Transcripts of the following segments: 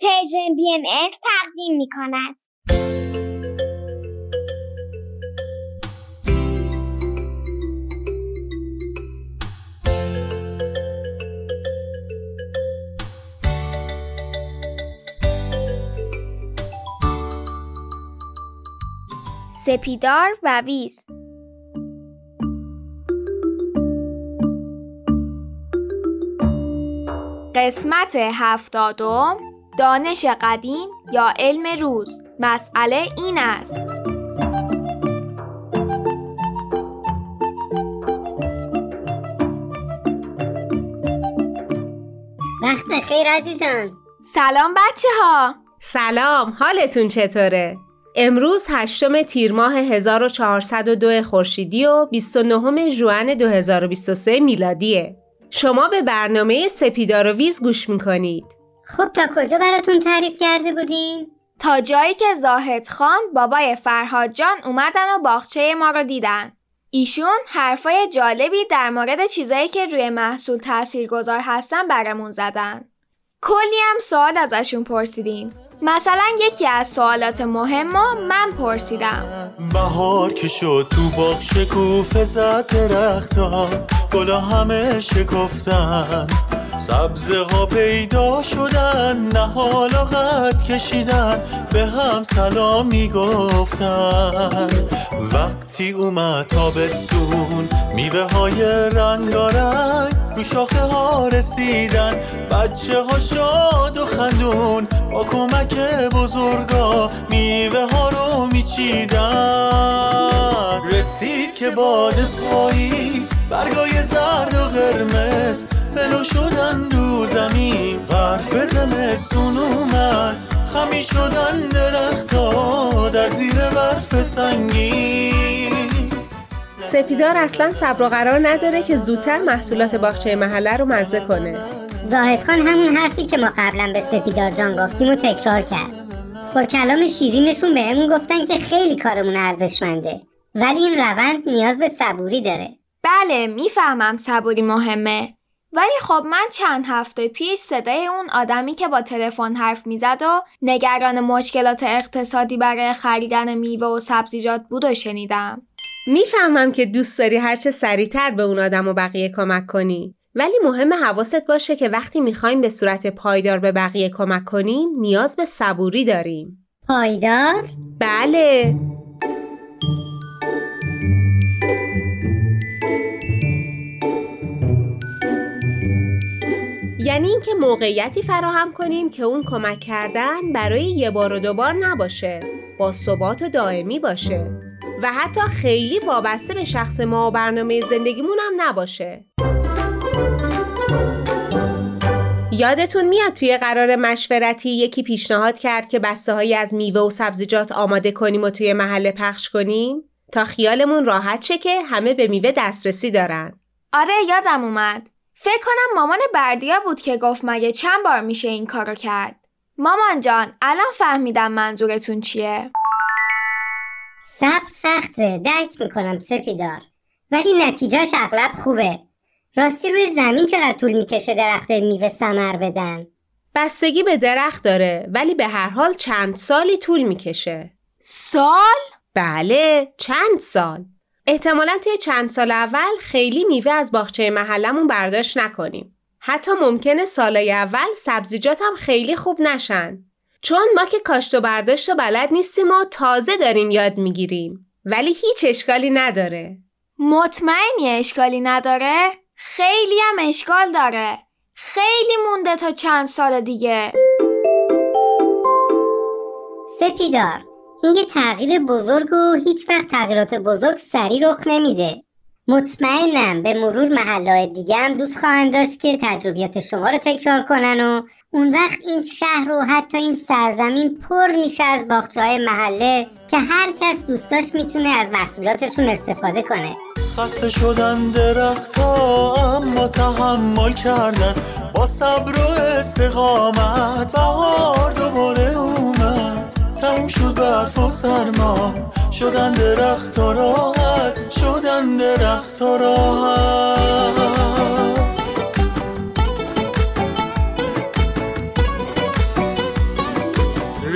پرژن بی ام تقدیم می کند. سپیدار و ویز قسمت هفتادم دانش قدیم یا علم روز مسئله این است وقت خیر عزیزان سلام بچه ها سلام حالتون چطوره؟ امروز هشتم تیر ماه 1402 خورشیدی و 29 ژوئن 2023 میلادیه. شما به برنامه سپیدار و ویز گوش می‌کنید. خب تا کجا براتون تعریف کرده بودیم؟ تا جایی که زاهد خان بابای فرهاد جان اومدن و باغچه ما رو دیدن. ایشون حرفای جالبی در مورد چیزایی که روی محصول تأثیر گذار هستن برامون زدن. کلی هم سوال ازشون پرسیدیم. مثلا یکی از سوالات مهم ما من پرسیدم بهار که شد تو باغ شکوفه زد درختا گلا همه شکفتن سبزه ها پیدا شدن نه حالا قد کشیدن به هم سلام می‌گفتن وقتی اومد تابستون میوه های رنگارنگ رو شاخه ها رسیدن. بچه ها شاد و خندون با کمک بزرگا میوه ها رو میچیدن. رسید که باد پاییز برگای زرد و قرمز فلو شدن رو زمین. برف زمستون اومد. خمی شدن درختا در زیر برف سنگین. سپیدار اصلا صبر و قرار نداره که زودتر محصولات باغچه محله رو مزه کنه. زاهد خان همون حرفی که ما قبلا به سپیدار جان گفتیم و تکرار کرد. با کلام شیرینشون بهمون گفتن که خیلی کارمون ارزشمنده. ولی این روند نیاز به صبوری داره. بله می‌فهمم صبوری مهمه. ولی خب من چند هفته پیش صدای اون آدمی که با تلفن حرف می‌زد و نگران مشکلات اقتصادی برای خریدن میوه و سبزیجات بود و شنیدم می‌فهمم که دوست داری هرچه سریعتر به اون آدم و بقیه کمک کنی. ولی مهم حواست باشه که وقتی می‌خوایم به صورت پایدار به بقیه کمک کنیم نیاز به صبوری داریم. پایدار؟ بله یعنی اینکه موقعیتی فراهم کنیم که اون کمک کردن برای یه بار و دوبار نباشه با ثبات و دائمی باشه. و حتی خیلی وابسته به شخص ما و برنامه زندگیمون هم نباشه. یادتون میاد توی قرار مشورتی یکی پیشنهاد کرد که بسته هایی از میوه و سبزیجات آماده کنیم و توی محله پخش کنیم؟ تا خیالمون راحت شه که همه به میوه دسترسی دارن. آره یادم اومد. فکر کنم مامان بردیا بود که گفت مگه چند بار میشه این کارو کرد. مامان جان الان فهمیدم منظورتون چیه. سب سخته درک می‌کنم سپیدار. ولی نتیجهش اغلب خوبه. راستی روی زمین چقدر طول می‌کشه درخت میوه سمر بدن؟ بستگی به درخت داره ولی به هر حال چند سالی طول می‌کشه. سال؟ بله چند سال. احتمالا توی چند سال اول خیلی میوه از باغچه محلمون برداشت نکنیم. حتی ممکنه سالای اول سبزیجات هم خیلی خوب نشن. چون ما که کاشت و برداشت و بلد نیستیم و تازه داریم یاد می‌گیریم. ولی هیچ اشکالی نداره. مطمئنی اشکالی نداره؟ خیلی هم اشکال داره. خیلی مونده تا چند سال دیگه. سپیدار این یه تغییر بزرگ و هیچ وقت تغییرات بزرگ سریع رخ نمیده. مطمئنم به مرور محله دیگه هم دوست خواهند داشت که تجربیات شما رو تکرار کنن و اون وقت این شهر و حتی این سرزمین پر میشه از باغچه های محله که هر کس دوستاش می‌تونه از محصولاتشون استفاده کنه. خسته شدن درختا اما تحمل کردن. با صبر و استقامت بهار دوباره اومد. تموم شد برف و سرما. شدن درختا راحت شدن درختا راحت.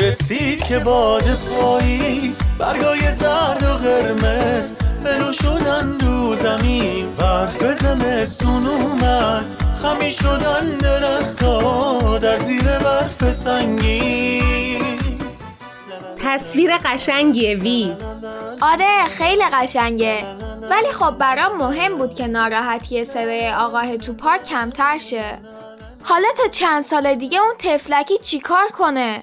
رسید که باد پاییز برگای زرد و قرمز. بلو شدن رو زمین برف زمستون اومد. خمی شدن درختا در زیر برف سنگین. تصویر قشنگی ویز آره خیلی قشنگه ولی خب برام مهم بود که ناراحتی صدای آقاه تو پارک کمتر شه حالا تا چند سال دیگه اون تفلکی چیکار کنه؟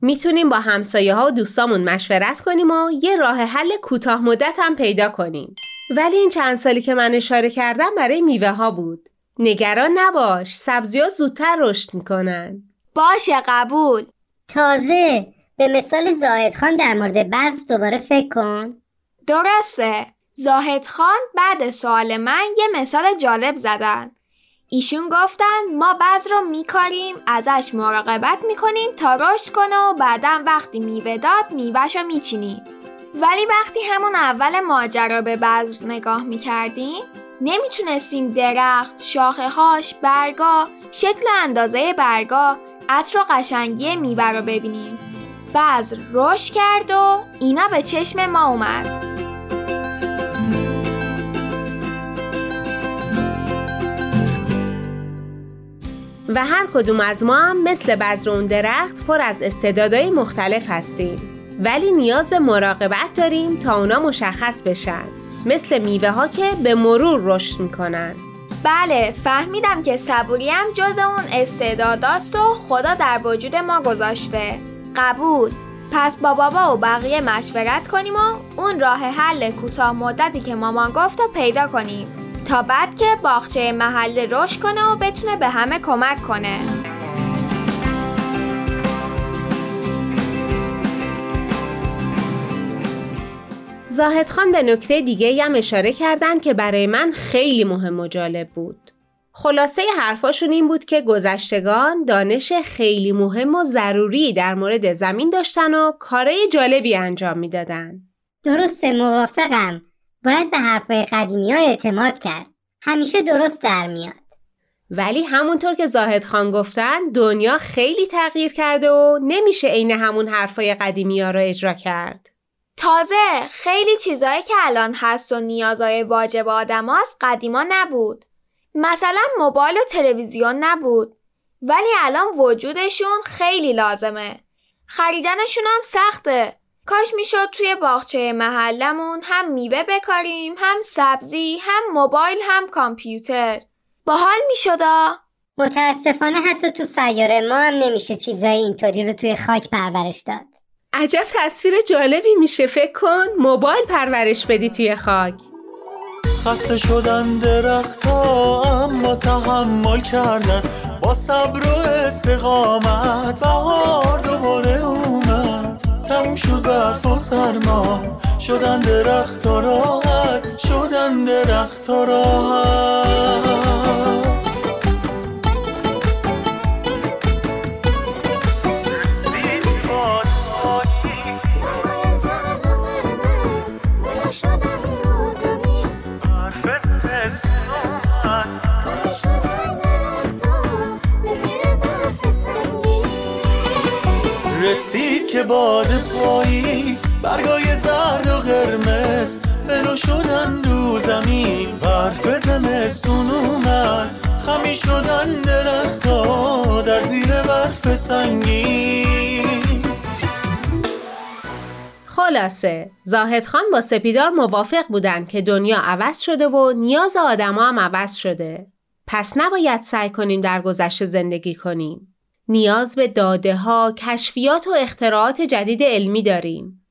می‌تونیم با همسایه ها و دوستامون مشورت کنیم و یه راه حل کوتاه مدت هم پیدا کنیم. ولی این چند سالی که من اشاره کردم برای میوه ها بود. نگران نباش، سبزی ها زودتر رشد می‌کنن. باشه قبول. تازه به مثال زاهد خان در مورد بعض دوباره فکر کن. درسته. زاهد خان بعد سوال من یه مثال جالب زدن. ایشون گفتن ما بعض رو میکاریم ازش مراقبت می‌کنیم تا رشد کنه و بعدا وقتی میوه داد میوهش رو میچینیم ولی وقتی همون اول ماجرا به بذر نگاه می‌کردیم نمی‌تونستیم درخت، شاخه هاش، برگا، شکل اندازه برگا، عطر و قشنگی میوه رو ببینیم بذر رشد کرد و اینا به چشم ما اومد. و هر کدوم از ما هم مثل بذر اون درخت پر از استعدادهای مختلف هستیم. ولی نیاز به مراقبت داریم تا اونا مشخص بشن. مثل میوه ها که به مرور رشد می‌کنن. بله فهمیدم که صبوری هم جز اون استعداداست و خدا در وجود ما گذاشته. قبول. پس با بابا و بقیه مشورت کنیم و اون راه حل کوتاه مدتی که مامان گفت و پیدا کنیم. تا بعد که باغچه محله رشد کنه و بتونه به همه کمک کنه. زاهد خان به نکته دیگه هم اشاره کردن که برای من خیلی مهم و جالب بود. خلاصه حرفاشون این بود که گذشتگان دانش خیلی مهم و ضروری در مورد زمین داشتن و کارهای جالبی انجام می‌دادن. درسته موافقم. باید به حرفای قدیمی ها اعتماد کرد. همیشه درست در میاد. ولی همونطور که زاهد خان گفتن دنیا خیلی تغییر کرده و نمیشه عین همون حرفای قدیمی ها رو اجرا کرد. تازه خیلی چیزایی که الان هست و نیازهای واجب آدماست قدیما نبود. مثلا موبایل و تلویزیون نبود. ولی الان وجودشون خیلی لازمه. خریدنشون هم سخته. کاش می‌شد توی باغچه محلمون هم میوه بکاریم هم سبزی هم موبایل هم کامپیوتر باحال میشدا متاسفانه حتی تو سیاره ما هم نمیشه چیزای اینطوری رو توی خاک پرورش داد عجب تصویر جالبی میشه فکر کن موبایل پرورش بدی توی خاک خسته شدن درختها اما تحمل کردن. با صبر و استقامت بهار دوباره اومد. تموم شد برف و سرما. شدن درخت راحت. شدن درخت راحت. خلاصه زاهد خان با سپیدار موافق بودن که دنیا عوض شده و نیاز آدما هم عوض شده پس نباید سعی کنیم در گذشته زندگی کنیم نیاز به داده ها، کشفیات و اختراعات جدید علمی داریم.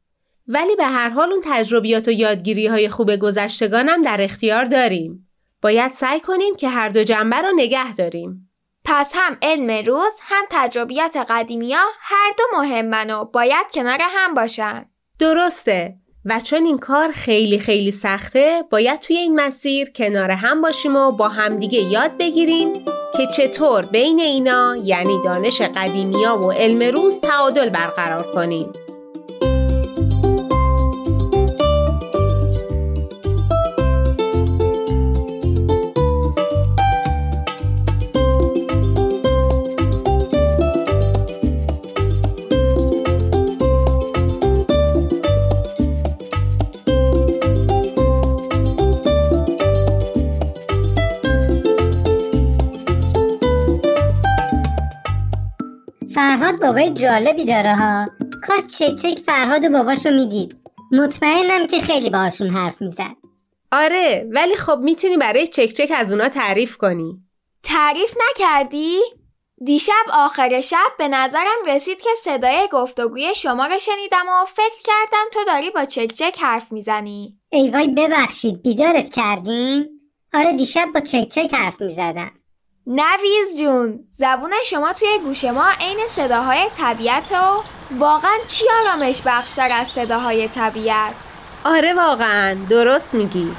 ولی به هر حال اون تجربیات و یادگیری های خوب هم در اختیار داریم. باید سعی کنیم که هر دو جنبه رو نگه داریم. پس هم علم روز هم تجربیات قدیمی ها هر دو مهمن و باید کنار هم باشن. درسته. و چون این کار خیلی خیلی سخته باید توی این مسیر کنار هم باشیم و با همدیگه یاد بگیریم که چطور بین اینا یعنی دانش قدیمیا و علم روز تعادل برقرار کنیم. بابای جالبی داره ها. کاش چک چک فرهاد و باباشو می‌دید. مطمئنم که خیلی باهاشون حرف می‌زد. آره ولی خب می‌تونی برای چک چک از اونا تعریف کنی. تعریف نکردی؟ دیشب آخر شب به نظرم رسید که صدای گفتگوی شما رو شنیدم و فکر کردم تو داری با چک چک حرف می‌زنی. ای وای ببخشید. بیدارت کردیم؟ آره دیشب با چک چک حرف می‌زدم. نویز جون زبون شما توی گوش ما عین صداهای طبیعت و واقعا چی آرامش بخشتر از صداهای طبیعت؟ آره واقعا درست میگی.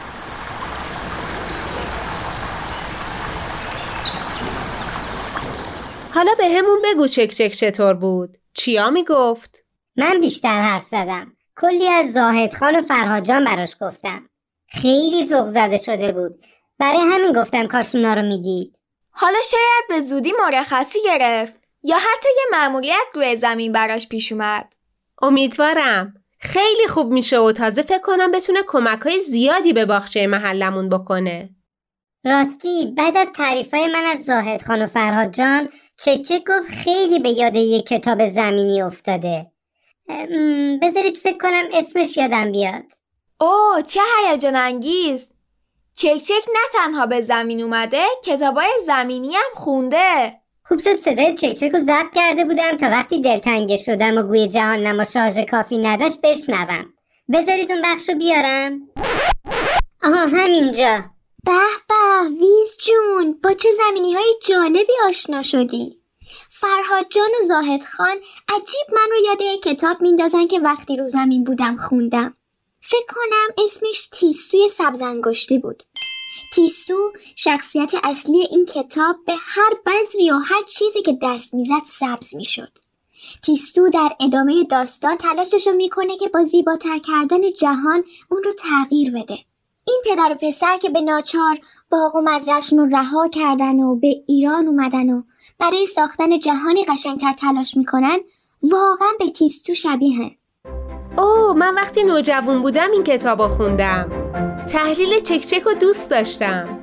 حالا به همون بگو چک چک چطور بود. چیا می‌گفت؟ من بیشتر حرف زدم. کلی از زاهد خان و فرهاد جان براش گفتم. خیلی ذوق زده شده بود. برای همین گفتم کاش اونا رو می‌دید. حالا شاید به زودی مرخصی گرفت یا حتی یه مأموریت روی زمین براش پیش اومد. امیدوارم. خیلی خوب میشه و تازه فکر کنم بتونه کمک های زیادی به باغچه محلمون بکنه. راستی بعد از تعریفای من از زاهد خان و فرهاد جان چک چک گفت خیلی به یاد یک کتاب زمینی افتاده. بذارید فکر کنم اسمش یادم بیاد. اوه چه هیجان انگیز! چک چک نه تنها به زمین اومده کتابای زمینی هم خونده. خوب شد صدای چک چک رو ضبط کرده بودم تا وقتی دلتنگه شدم و گوی جهان نما شارژ کافی نداشت بشنوم. بذارید اون بخش رو بیارم. آها همینجا. به به ویز جون با چه زمینی های جالبی آشنا شدی؟ فرهاد جان و زاهد خان عجیب من رو یاد یک کتاب میندازن که وقتی رو زمین بودم خوندم. فکر کنم اسمش تیستوی سبزنگشتی بود. تیستو شخصیت اصلی این کتاب به هر بذری و هر چیزی که دست می‌زد سبز می‌شد. تیستو در ادامه داستان تلاشش رو می‌کنه که با زیباتر کردن جهان اون رو تغییر بده. این پدر و پسر که به ناچار باغ و مزرعشون رو رها کردن و به ایران اومدن و برای ساختن جهانی قشنگتر تلاش می‌کنن واقعا به تیستو شبیهن اوه من وقتی نوجوان بودم این کتاب رو خوندم. تحلیل چک چک رو دوست داشتم.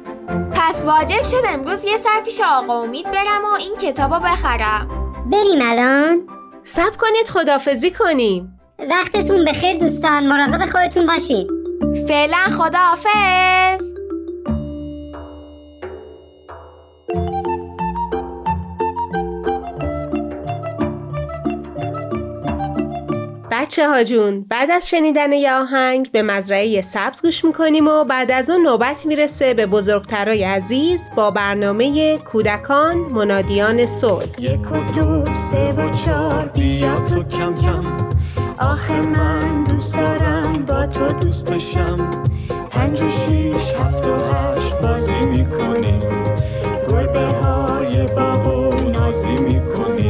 پس واجب شد امروز یه سر پیش آقا امید برم و این کتابو بخرم. بریم الان؟ سب کنید خدافزی کنیم. وقتتون بخیر دوستان مراقب خودتون باشید فعلا خداحافظ. بچه ها جون بعد از شنیدن یه آهنگ به مزرعه سبز گوش می‌کنیم و بعد از اون نوبت می‌رسه به بزرگترای عزیز با برنامه کودکان منادیان صلح. یک و دو سه و چار بیا تو کم کم. آخه من دوست دارم با تو دوست بشم. پنج و شیش هفت و هشت بازی می‌کنیم. گربه های باغ و نازی می‌کنیم.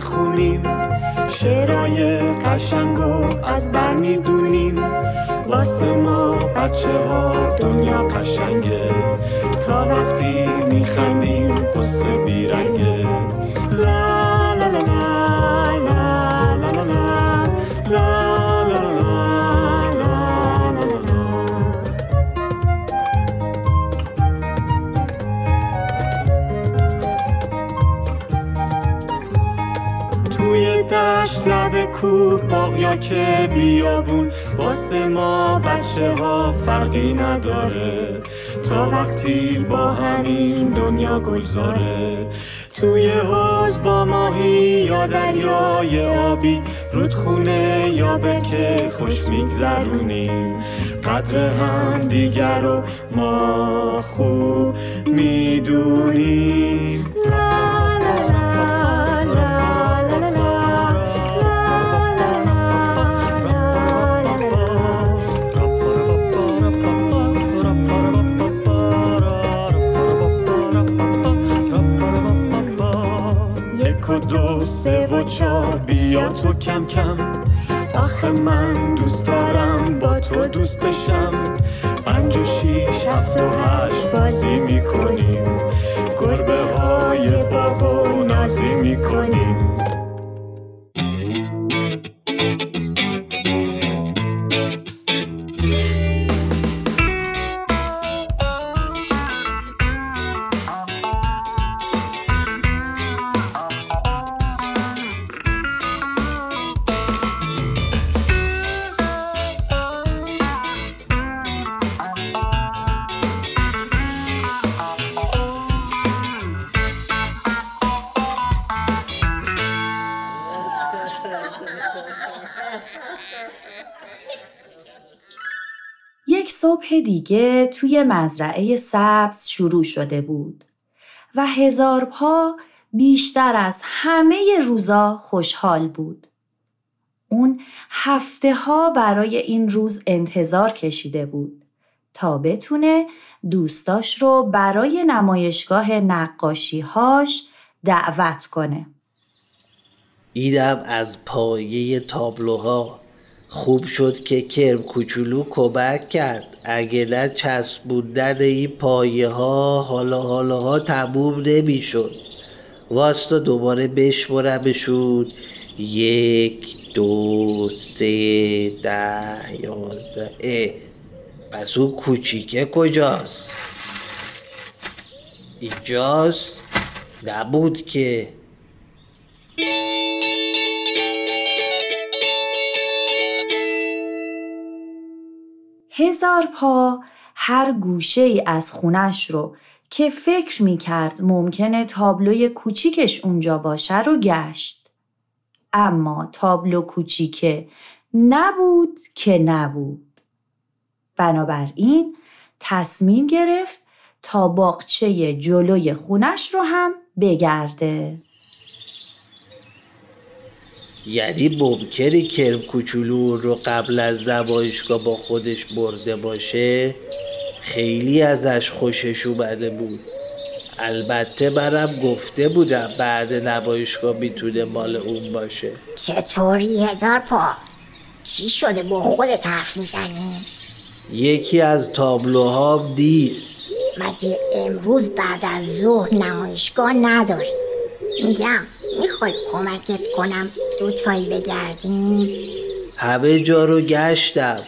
می‌خونیم. شعرهای قشنگ و از بر می‌دونیم. واسه ما بچه ها دنیا قشنگه. تا وقتی میخندیم قصه بیرنگه. لا کوه باغ یا که بیابون واسه ما بچه ها فرقی نداره. تا وقتی با همین دنیا گلزاره. توی حوز با ماهی یا دریای آبی رودخونه یا برکه خوش میگذرونیم قدر هم دیگر رو ما خوب می‌دونیم. دو سه و چار بیا تو کم کم. آخه من دوست دارم با تو دوست بشم. پنج و شیش هفت و هشت بازی می‌کنیم. گربه های بابا نازی می‌کنیم. دیگه توی مزرعه سبز شروع شده بود و هزار پا بیشتر از همه روزا خوشحال بود. اون هفته ها برای این روز انتظار کشیده بود تا بتونه دوستاش رو برای نمایشگاه نقاشیهاش دعوت کنه. ایدم از پایه تابلوها خوب شد که کرم کوچولو کمک کرد. اگه نه چسبوندن این پایه ها حالا حالا ها تموم نمی‌شد. واستا دوباره بشمرمشون. یک دو سه ده یازده اه. پس اون کوچیکه کجاست؟ اینجاست؟ نبود که. هزار پا هر گوشه ای از خونش رو که فکر می کرد ممکنه تابلوی کوچیکش اونجا باشه رو گشت. اما تابلو کوچیکه نبود که نبود. بنابراین تصمیم گرفت تا باغچه جلوی خونش رو هم بگرده. یعنی ممکنه کرم کوچولو رو قبل از نمایشگاه با خودش برده باشه خیلی ازش خوشش اومده بود البته منم گفته بودم بعد نمایشگاه می‌تونه مال اون باشه چطوری هزار پا؟ چی شده با خودت حرف می‌زنی؟ یکی از تابلوها نیست مگه امروز بعد از ظهر نمایشگاه نداری؟ میگم می‌خوای کمکت کنم؟ دو تایی بگردیم؟ همه جا رو گشتم.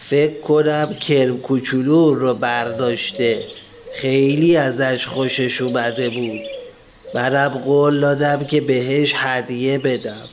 فکر کنم کرم کوچولو رو برداشته. خیلی ازش خوشش اومده بود. منم قول دادم که بهش هدیه بدم.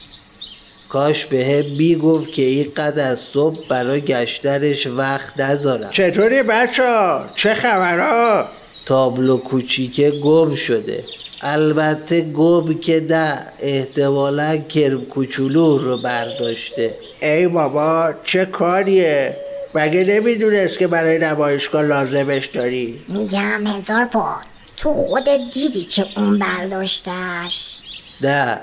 کاش به هم می‌گفت که اینقدر از صبح برای گشتنش وقت نذارم. چطوری بچه چه خبرها؟ تابلو کوچیکه گم شده. البته گم که نه احتمالا کرم کوچولو رو برداشته. ای بابا چه کاریه؟ مگه نمی‌دونست که برای نمایشگاه لازمش داری؟ میگم هزار پا تو خودت دیدی که اون برداشتش نه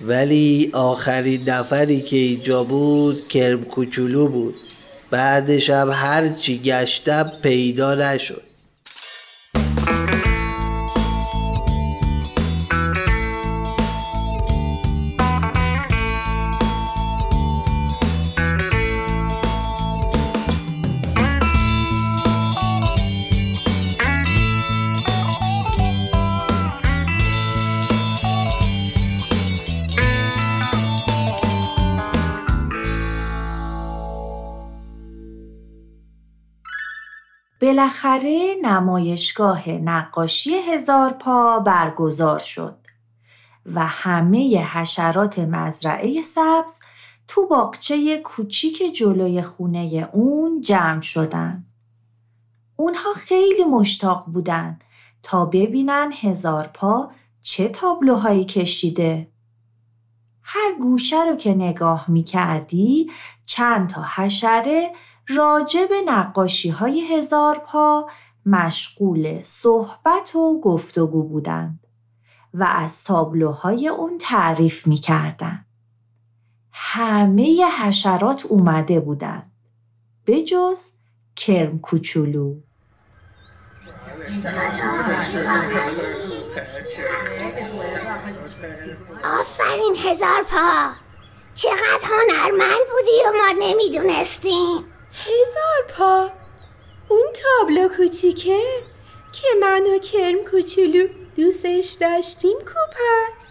ولی آخرین نفری که اینجا بود کرم کوچولو بود. بعدش هم هرچی گشتم پیدا نشد. بالاخره نمایشگاه نقاشی هزار پا برگزار شد و همه حشرات مزرعه سبز تو باغچه کوچیک جلوی خونه اون جمع شدن. اونها خیلی مشتاق بودن تا ببینن هزار پا چه تابلوهایی کشیده. هر گوشه رو که نگاه می کردی چند تا حشره راجع به نقاشی های هزار پا مشغول صحبت و گفتگو بودند و از تابلوهای اون تعریف می کردن. همه حشرات اومده بودند به جز کرم کوچولو. آفرین هزار پا! چقدر هنرمند بودی و ما نمی‌دونستیم! هزار پا. اون تابلو کوچیکه که من و کرم کوچولو دوستش داشتیم کو پس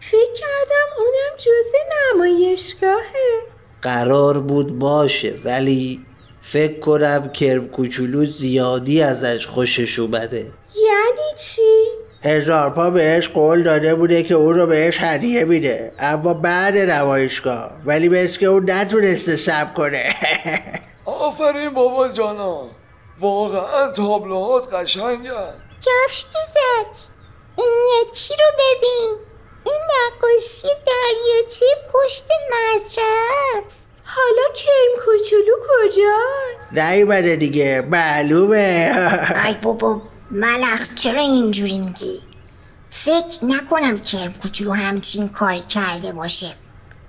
فکر کردم اونم جزو نمایشگاهه. قرار بود باشه ولی فکر کنم کرم کوچولو زیادی ازش خوشش اومده. یعنی چی؟ هزار پا بهش قول داده بوده که اون رو بهش هدیه میده. اما بعد نمایشگاه. ولی مثل که اون نتونسته سب کنه. آفرین بابا جانا واقعا تابلوهات قشنگن. کفش دوزک این یکی رو ببین؟ این نقاشی دریاچه پشت مزرعه است حالا کرم کوچولو کجاست؟ نیومده دیگه. معلومه. ای بابا ملخ چرا اینجوری میگی؟ فکر نکنم کرم کوچولو همچین کاری کرده باشه.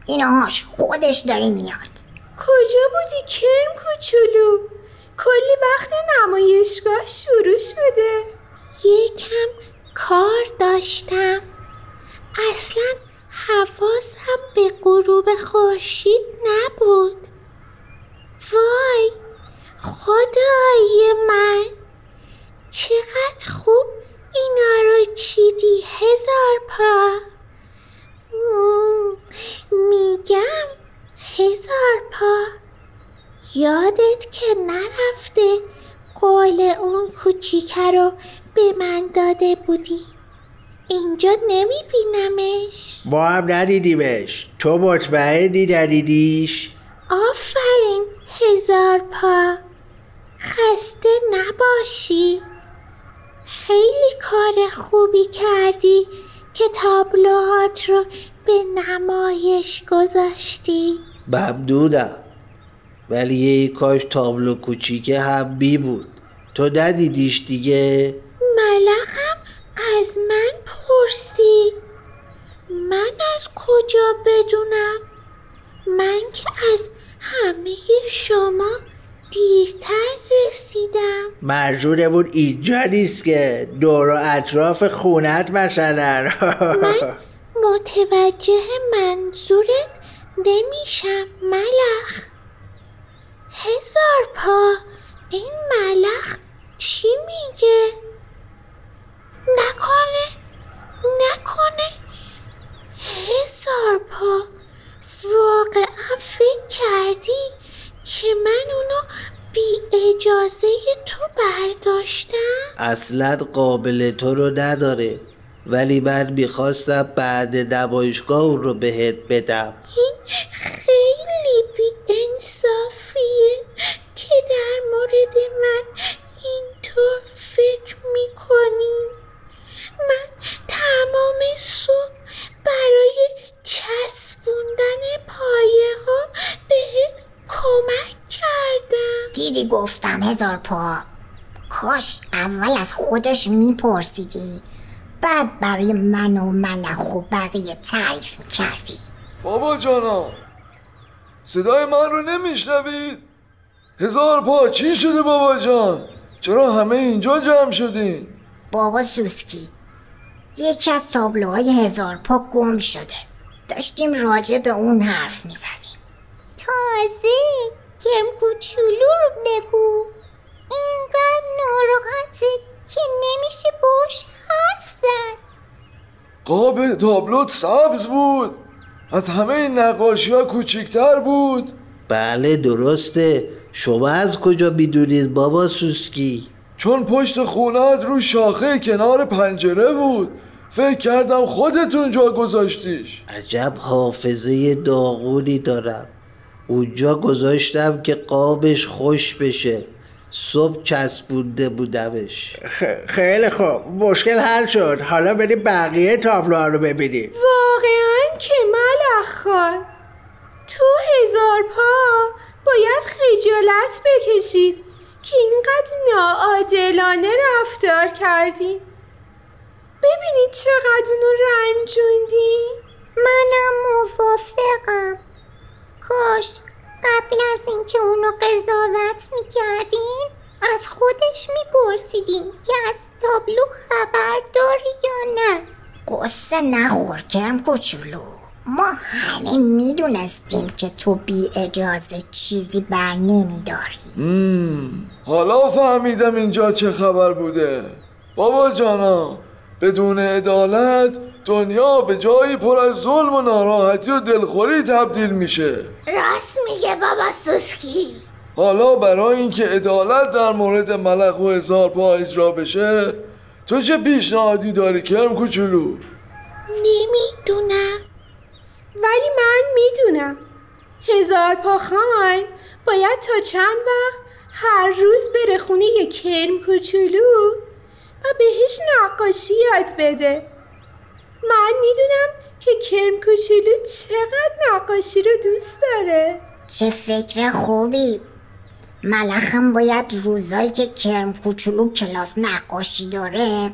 اینهاش خودش داره میاد. کجا بودی کرم کوچولو؟ کلی وقت نمایشگاه شروع شده. یکم کار داشتم. اصلا حواسم به غروب خورشید نبود. وای خدای من. چقدر خوب اینا رو چیدی هزار پا. میگم هزار پا. یادت که نرفته قول اون کوچیکه رو به من داده بودی. اینجا نمیبینمش. ما هم ندیدیمش. تو مطمئنی ندیدیش؟ آفرین هزار پا. خسته نباشی. خیلی کار خوبی کردی که تابلوهات رو به نمایش گذاشتی. ممنونم ولی یه کاش تابلو کوچیکه هم بی بود. تو ندیدیش دیگه؟ ملخم از من پرسید من از کجا بدونم؟ من که از همه شما دیرتر رسیدم. منظورمون اینجا نیست که. دور و اطراف خونت مثلا. من متوجه منظورت نمیشم ملخ. هزار پا این ملخ چی میگه؟ نکنه نکنه. هزار پا. واقعا فکر کردی؟ که من اونو بی اجازه تو برداشتم؟ اصلا قابل تو رو نداره ولی من می‌خواستم بعد نمایشگاه اون رو بهت بدم این خیلی بی انصافیه که در مورد من اینطور فکر می‌کنی من تمام صبح برای چسبوندن پایه ها بهت کمک کردم. دیدی گفتم هزار پا. کاش اول از خودش میپرسیدی. بعد برای من و ملخ و بقیه تعریف می‌کردی. بابا جانا صدای من رو نمیشنوید؟ هزار پا چی شده بابا جان؟ چرا همه اینجا جمع شدین؟ بابا سوسکی یکی از تابلوهای هزار پا گم شده. داشتیم راجع به اون حرف می‌زدیم. تازه کرم کوچولو رو بگو. اینقدر ناراحته که نمیشه باش حرف زد. قاب تابلوت سبز بود. از همه این نقاشی ها کوچیکتر بود. بله درسته. شما از کجا می‌دونید بابا سوسکی؟ چون پشت خونت رو شاخه کنار پنجره بود. فکر کردم خودتون جا گذاشتیش. عجب حافظه داغونی دارم. اونجا گذاشتم که قابش خوش بشه. صبح چسبونده بودمش. خ- خیلی خوب. مشکل حل شد. حالا بریم بقیه تابلوها رو ببینیم. واقعا که ملخ تو هزار پا باید خجالت بکشید که اینقدر ناعادلانه رفتار کردی. ببینید چقدر اونو رنجوندی. منم موافقم. کاش قبل از اینکه اونو قضاوت می‌کردیم از خودش میپرسیدیم که از تابلو خبر داری یا نه. قصه نخور کرم کوچولو. ما همه می‌دونستیم که تو بی اجازه چیزی بر نمیداری. حالا فهمیدم اینجا چه خبر بوده. بابا جانا بدون عدالت دنیا به جایی پر از ظلم و ناراحتی و دلخوری تبدیل میشه. راست میگه بابا سوسکی. حالا برای اینکه عدالت در مورد ملخ و هزار پا اجرا بشه تو چه پیشنهادی داری کرم کوچولو؟ نمی‌دونم. ولی من می‌دونم. هزار پا خان باید تا چند وقت هر روز بره خونه کرم کوچولو و بهش نقاشی یاد بده. من می‌دونم که کرم کوچولو چقدر نقاشی رو دوست داره. چه فکر خوبی. ملخم باید روزایی که کرم کوچولو کلاس نقاشی داره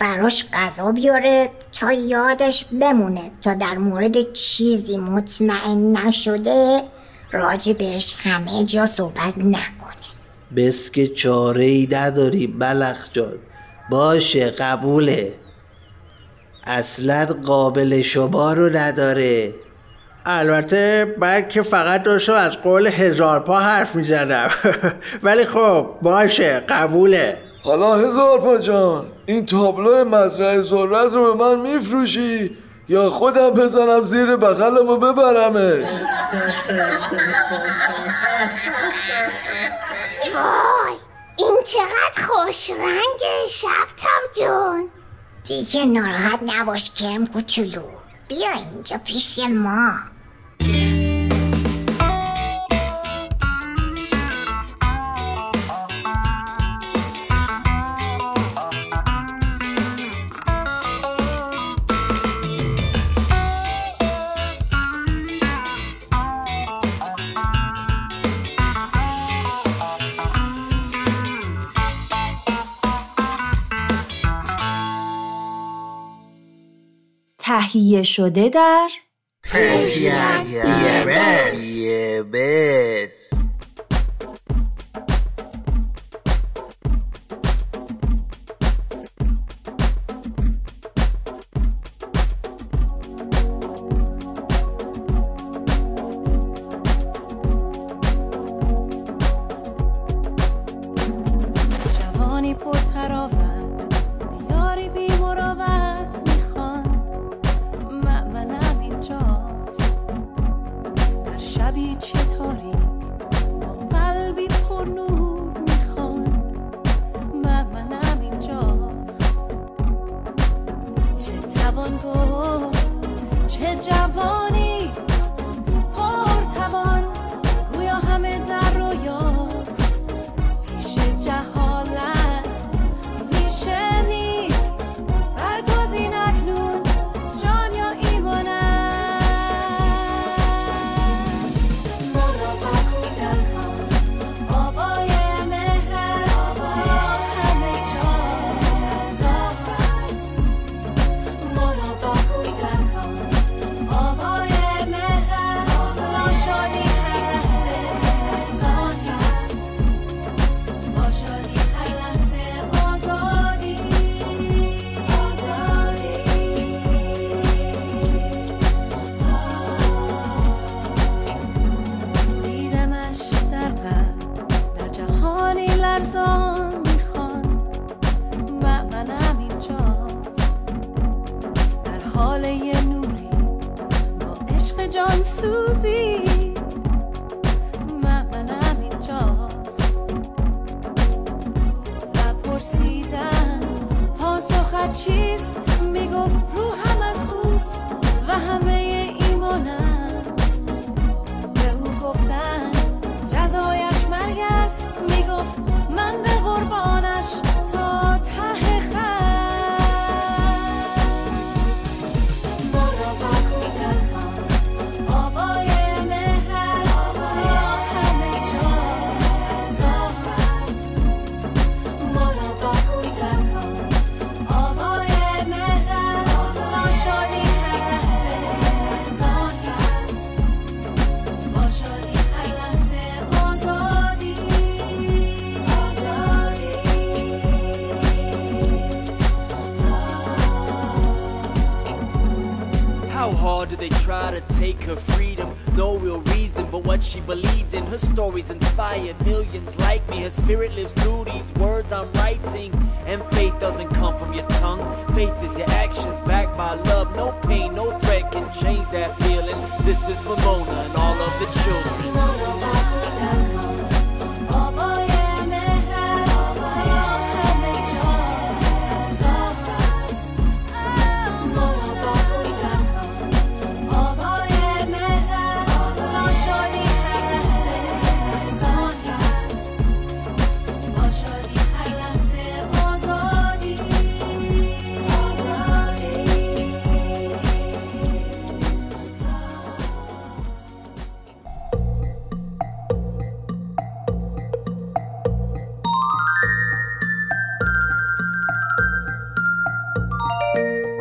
براش غذا بیاره تا یادش بمونه. تا در مورد چیزی مطمئن نشده راجع بهش همه جا صحبت نکنه. بس که چاره ای نداری بلخ جان. باشه قبوله. اصلا قابل شما رو نداره. البته من که فقط داشتم از قول هزار پا حرف می‌زنم ولی خب باشه قبوله. حالا هزار پا جان این تابلو مزرعه ذرت رو به من میفروشی یا خودم بزنم زیر بغلم و ببرمش؟ وای این چقدر خوش رنگه شب جون. دیگه ناراحت نباش کرم کوچولو. بیا اینجا پیش ما. تهیه شده در یه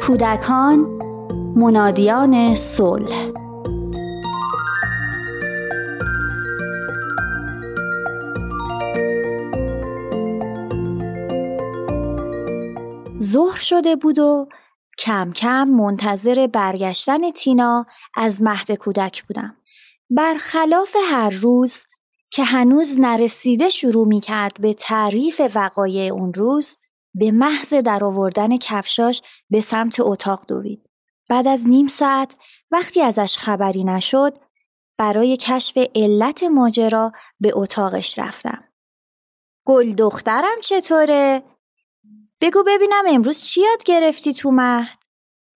کودکان منادیان صلح ظهر شده بود و کم کم منتظر برگشتن تینا از مهد کودک بودم. برخلاف هر روز که هنوز نرسیده شروع می کرد به تعریف وقایع اون روز به محض درآوردن کفشاش به سمت اتاق دوید. بعد از نیم ساعت وقتی ازش خبری نشد برای کشف علت ماجرا به اتاقش رفتم. گل دخترم چطوره؟ بگو ببینم امروز چی یاد گرفتی تو مهد؟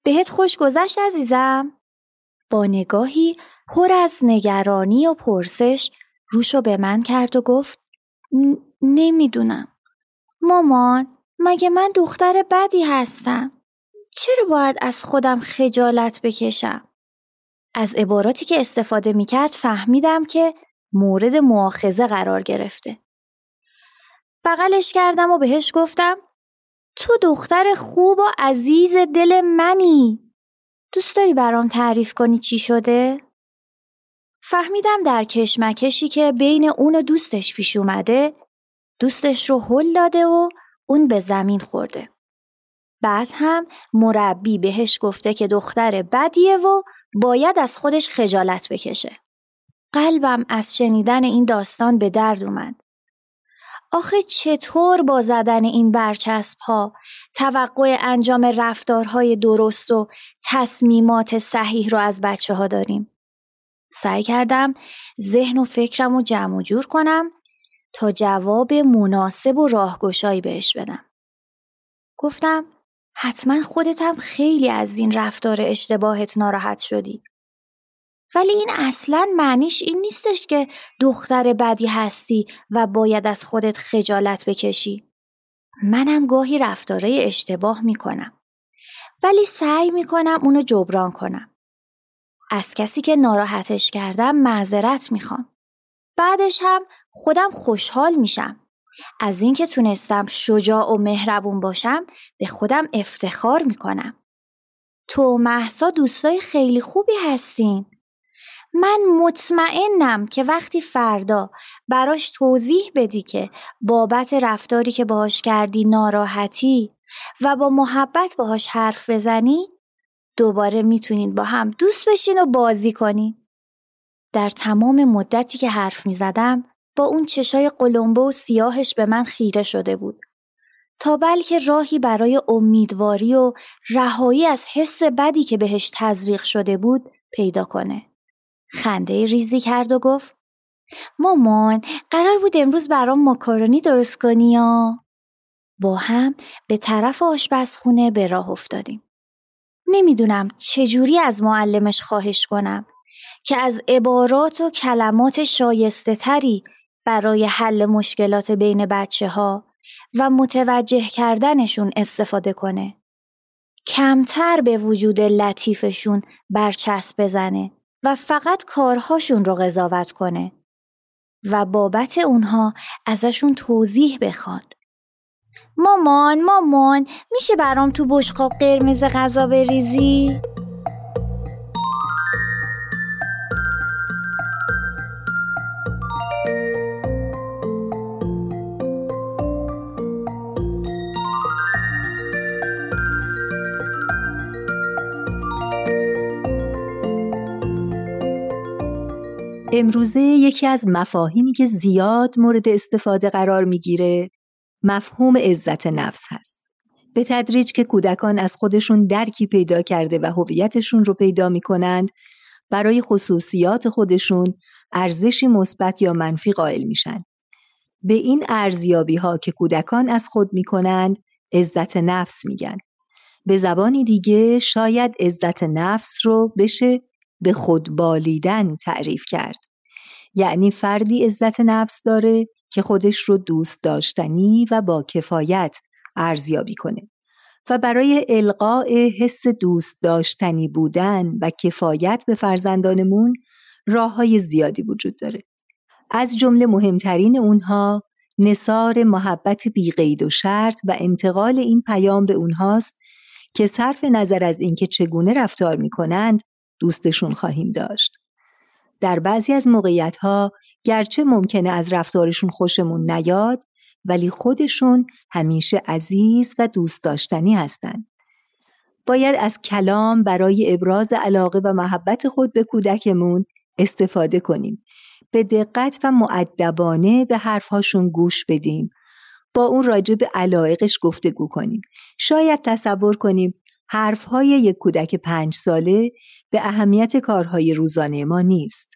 بهت خوش گذشت عزیزم؟ با نگاهی پر از نگرانی و پرسش روشو به من کرد و گفت نمی‌دونم. مامان مگه من دختر بدی هستم؟ چرا باید از خودم خجالت بکشم؟ از عباراتی که استفاده می کرد فهمیدم که مورد معاخزه قرار گرفته. بغلش کردم و بهش گفتم تو دختر خوب و عزیز دل منی. دوست داری برام تعریف کنی چی شده؟ فهمیدم در کشمکشی که بین اون و دوستش پیش اومده دوستش رو هل داده و اون به زمین خورده. بعد هم مربی بهش گفته که دختر بدیه و باید از خودش خجالت بکشه. قلبم از شنیدن این داستان به درد اومد. آخه چطور با زدن این برچسب ها توقع انجام رفتارهای درست و تصمیمات صحیح رو از بچه ها داریم؟ سعی کردم ذهن و فکرم رو جمع و جور کنم تا جواب مناسب و راهگشایی بهش بدم. گفتم حتما خودت هم خیلی از این رفتار اشتباهت ناراحت شدی. ولی این اصلا معنیش این نیستش که دختر بدی هستی و باید از خودت خجالت بکشی. منم گاهی رفتارای اشتباه می‌کنم. ولی سعی می‌کنم اونو جبران کنم. از کسی که ناراحتش کردم معذرت می‌خوام. بعدش هم خودم خوشحال میشم. از اینکه تونستم شجاع و مهربون باشم به خودم افتخار می‌کنم. تو محسا دوستای خیلی خوبی هستین. من مطمئنم که وقتی فردا براش توضیح بدی که بابت رفتاری که باهاش کردی ناراحتی و با محبت باهاش حرف بزنی دوباره می‌تونید با هم دوست بشین و بازی کنین. در تمام مدتی که حرف می‌زدم با اون چشای قلمبه و سیاهش به من خیره شده بود. تا بلکه راهی برای امیدواری و رهایی از حس بدی که بهش تزریق شده بود پیدا کنه. خنده ریزی کرد و گفت مامان قرار بود امروز برام ماکارونی درست کنی یا؟ با هم به طرف آشپزخونه به راه افتادیم. نمی‌دونم چجوری از معلمش خواهش کنم که از عبارات و کلمات شایسته تری برای حل مشکلات بین بچه ها و متوجه کردنشون استفاده کنه. کمتر به وجود لطیفشون برچسب بزنه و فقط کارهاشون رو قضاوت کنه و بابت اونها ازشون توضیح بخواد. مامان مامان میشه برام تو بشقاب قرمز غذا بریزی؟ امروزه یکی از مفاهیمی که زیاد مورد استفاده قرار می‌گیره مفهوم عزت نفس هست. به تدریج که کودکان از خودشون درکی پیدا کرده و هویتشون رو پیدا می‌کنند برای خصوصیات خودشون ارزشی مثبت یا منفی قائل میشن. به این ارزیابی ها که کودکان از خود می‌کنند عزت نفس میگن. به زبانی دیگه شاید عزت نفس رو بشه به خود بالیدن تعریف کرد. یعنی فردی عزت نفس داره که خودش رو دوست داشتنی و با کفایت ارزیابی کنه و برای القاء حس دوست داشتنی بودن و کفایت به فرزندانمون راه های زیادی وجود داره. از جمله مهمترین اونها نصار محبت بیقید و شرط و انتقال این پیام به اونهاست که صرف نظر از اینکه چگونه رفتار می‌کنند دوستشون خواهیم داشت. در بعضی از موقعیت ها گرچه ممکنه از رفتارشون خوشمون نیاد ولی خودشون همیشه عزیز و دوست داشتنی هستند. باید از کلام برای ابراز علاقه و محبت خود به کودکمون استفاده کنیم. به دقت و معدبانه به حرفهاشون گوش بدیم. با اون راجع به علایقش گفتگو کنیم. شاید تصور کنیم حرفهای یک کودک پنج ساله به اهمیت کارهای روزانه ما نیست.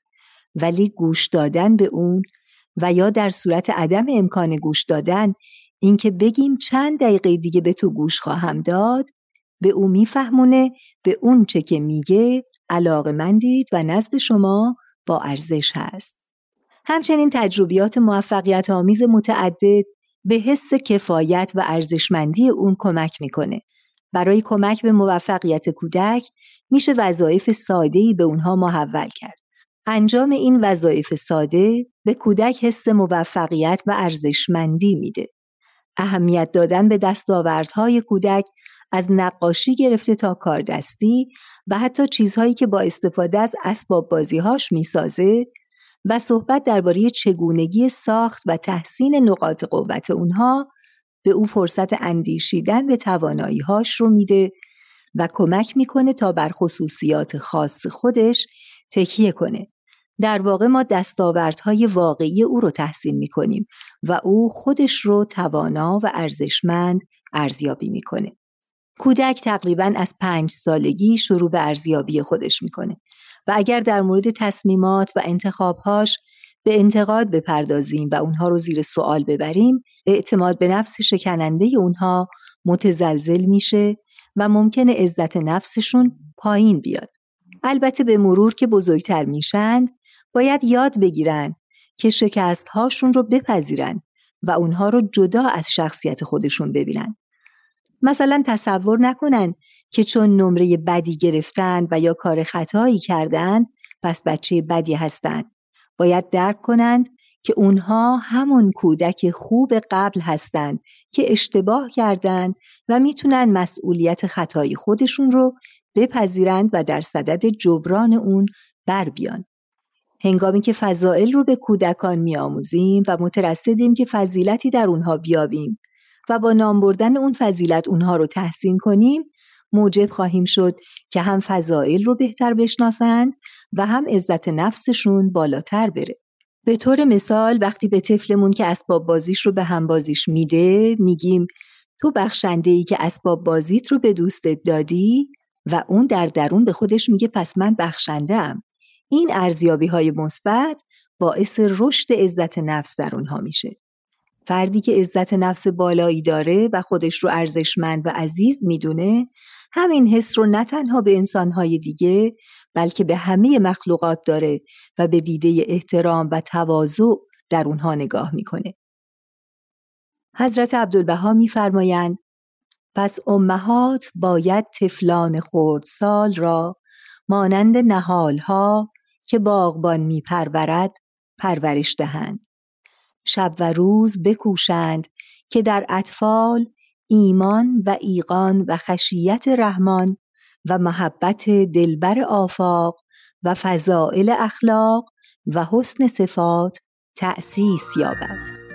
ولی گوش دادن به اون و یا در صورت عدم امکان گوش دادن اینکه بگیم چند دقیقه دیگه به تو گوش خواهم داد به او میفهمونه به اون چه که میگه علاقه مندید و نزد شما با ارزش هست. همچنین تجربیات موفقیت آمیز متعدد به حس کفایت و ارزشمندی اون کمک می‌کنه. برای کمک به موفقیت کودک میشه وظایف ساده‌ای به اونها محول کرد. انجام این وظایف ساده به کودک حس موفقیت و ارزشمندی میده. اهمیت دادن به دستاوردهای کودک از نقاشی گرفته تا کاردستی و حتی چیزهایی که با استفاده از اسباب بازیهاش می‌سازه و صحبت درباره چگونگی ساخت و تحسین نقاط قوت اونها به او فرصت اندیشیدن به تواناییهاش رو میده و کمک می‌کنه تا بر خصوصیات خاص خودش تکیه کنه در واقع ما دستاوردهای واقعی او رو تحسین می کنیم و او خودش رو توانا و ارزشمند ارزیابی می‌کنه. کودک تقریبا از پنج سالگی شروع به ارزیابی خودش می‌کنه و اگر در مورد تصمیمات و انتخابهاش به انتقاد بپردازیم و اونها رو زیر سوال ببریم اعتماد به نفس شکننده اونها متزلزل میشه و ممکنه عزت نفسشون پایین بیاد. البته به مرور که بزرگتر میشند باید یاد بگیرن که شکست هاشون رو بپذیرن و اونها رو جدا از شخصیت خودشون ببینن. مثلا تصور نکنن که چون نمره بدی گرفتن و یا کار خطایی کردن پس بچه بدی هستند. باید درک کنند که اونها همون کودک خوب قبل هستند که اشتباه کردند و می‌تونن مسئولیت خطای خودشون رو بپذیرند و در صدد جبران اون بر بیان. هنگامی که فضائل رو به کودکان میآموزیم و مترصدیم که فضیلتی در اونها بیابیم و با نام بردن اون فضیلت اونها رو تحسین کنیم موجب خواهیم شد که هم فضائل رو بهتر بشناسند و هم عزت نفسشون بالاتر بره. به طور مثال وقتی به طفلمون که اسباب بازیش رو به هم بازیش میده میگیم تو بخشنده ای که اسباب بازیت رو به دوستت دادی و اون در درون به خودش میگه پس من بخشنده ام. این ارزیابی های مثبت باعث رشد عزت نفس در اونها میشه. فردی که عزت نفس بالایی داره و خودش رو ارزشمند و عزیز می‌دونه همین حس رو نه تنها به انسانهای دیگه بلکه به همه مخلوقات داره و به دیده احترام و تواضع در اونها نگاه می‌کنه. حضرت عبدالبها میفرمایند پس امهات باید طفلان سال را مانند نهالها که باغبان می پرورد پرورش دهند. شب و روز بکوشند که در اطفال ایمان و ایقان و خشیت رحمان و محبت دلبر آفاق و فضائل اخلاق و حسن صفات تأسیس یابد.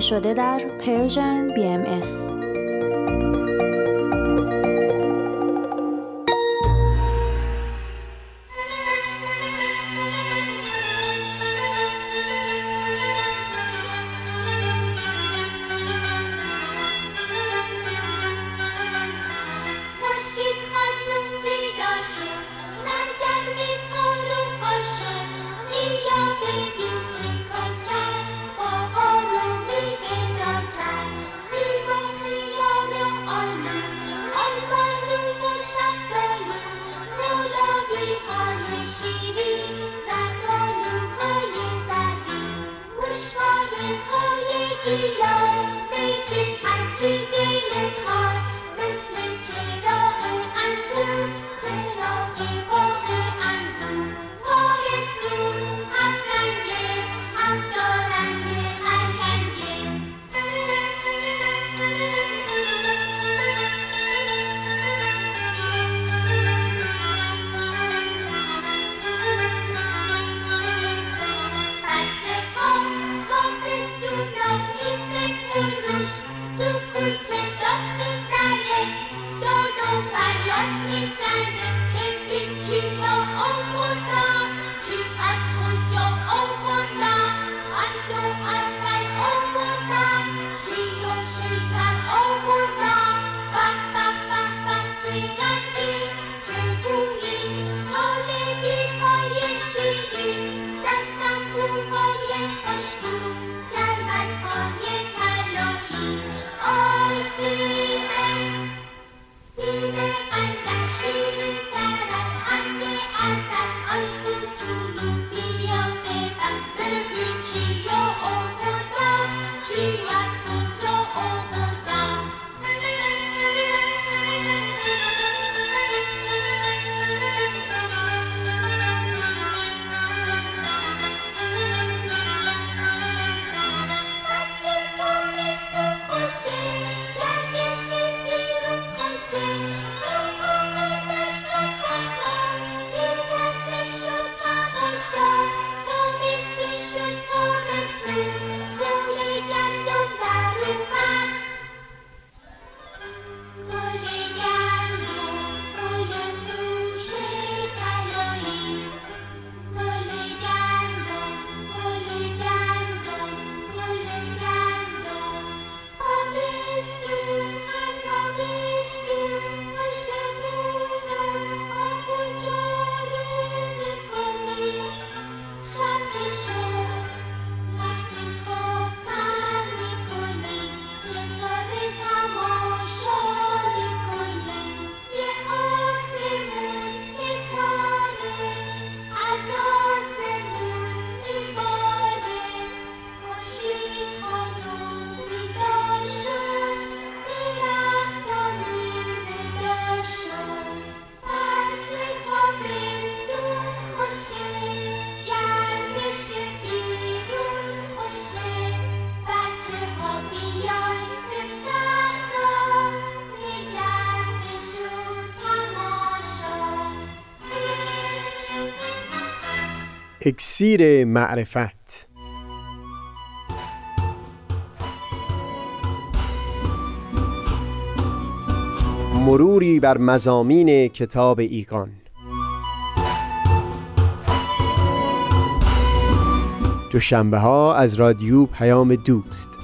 شده در پرژن BMS love. اکسیر معرفت. مروری بر مزامین کتاب ایگان. دوشنبه ها از رادیو پیام دوست.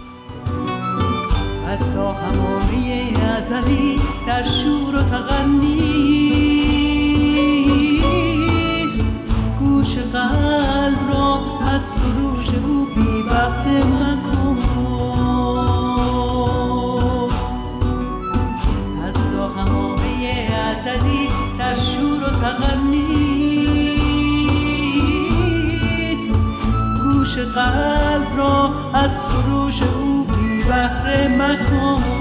از سروش او بی بهره مکن.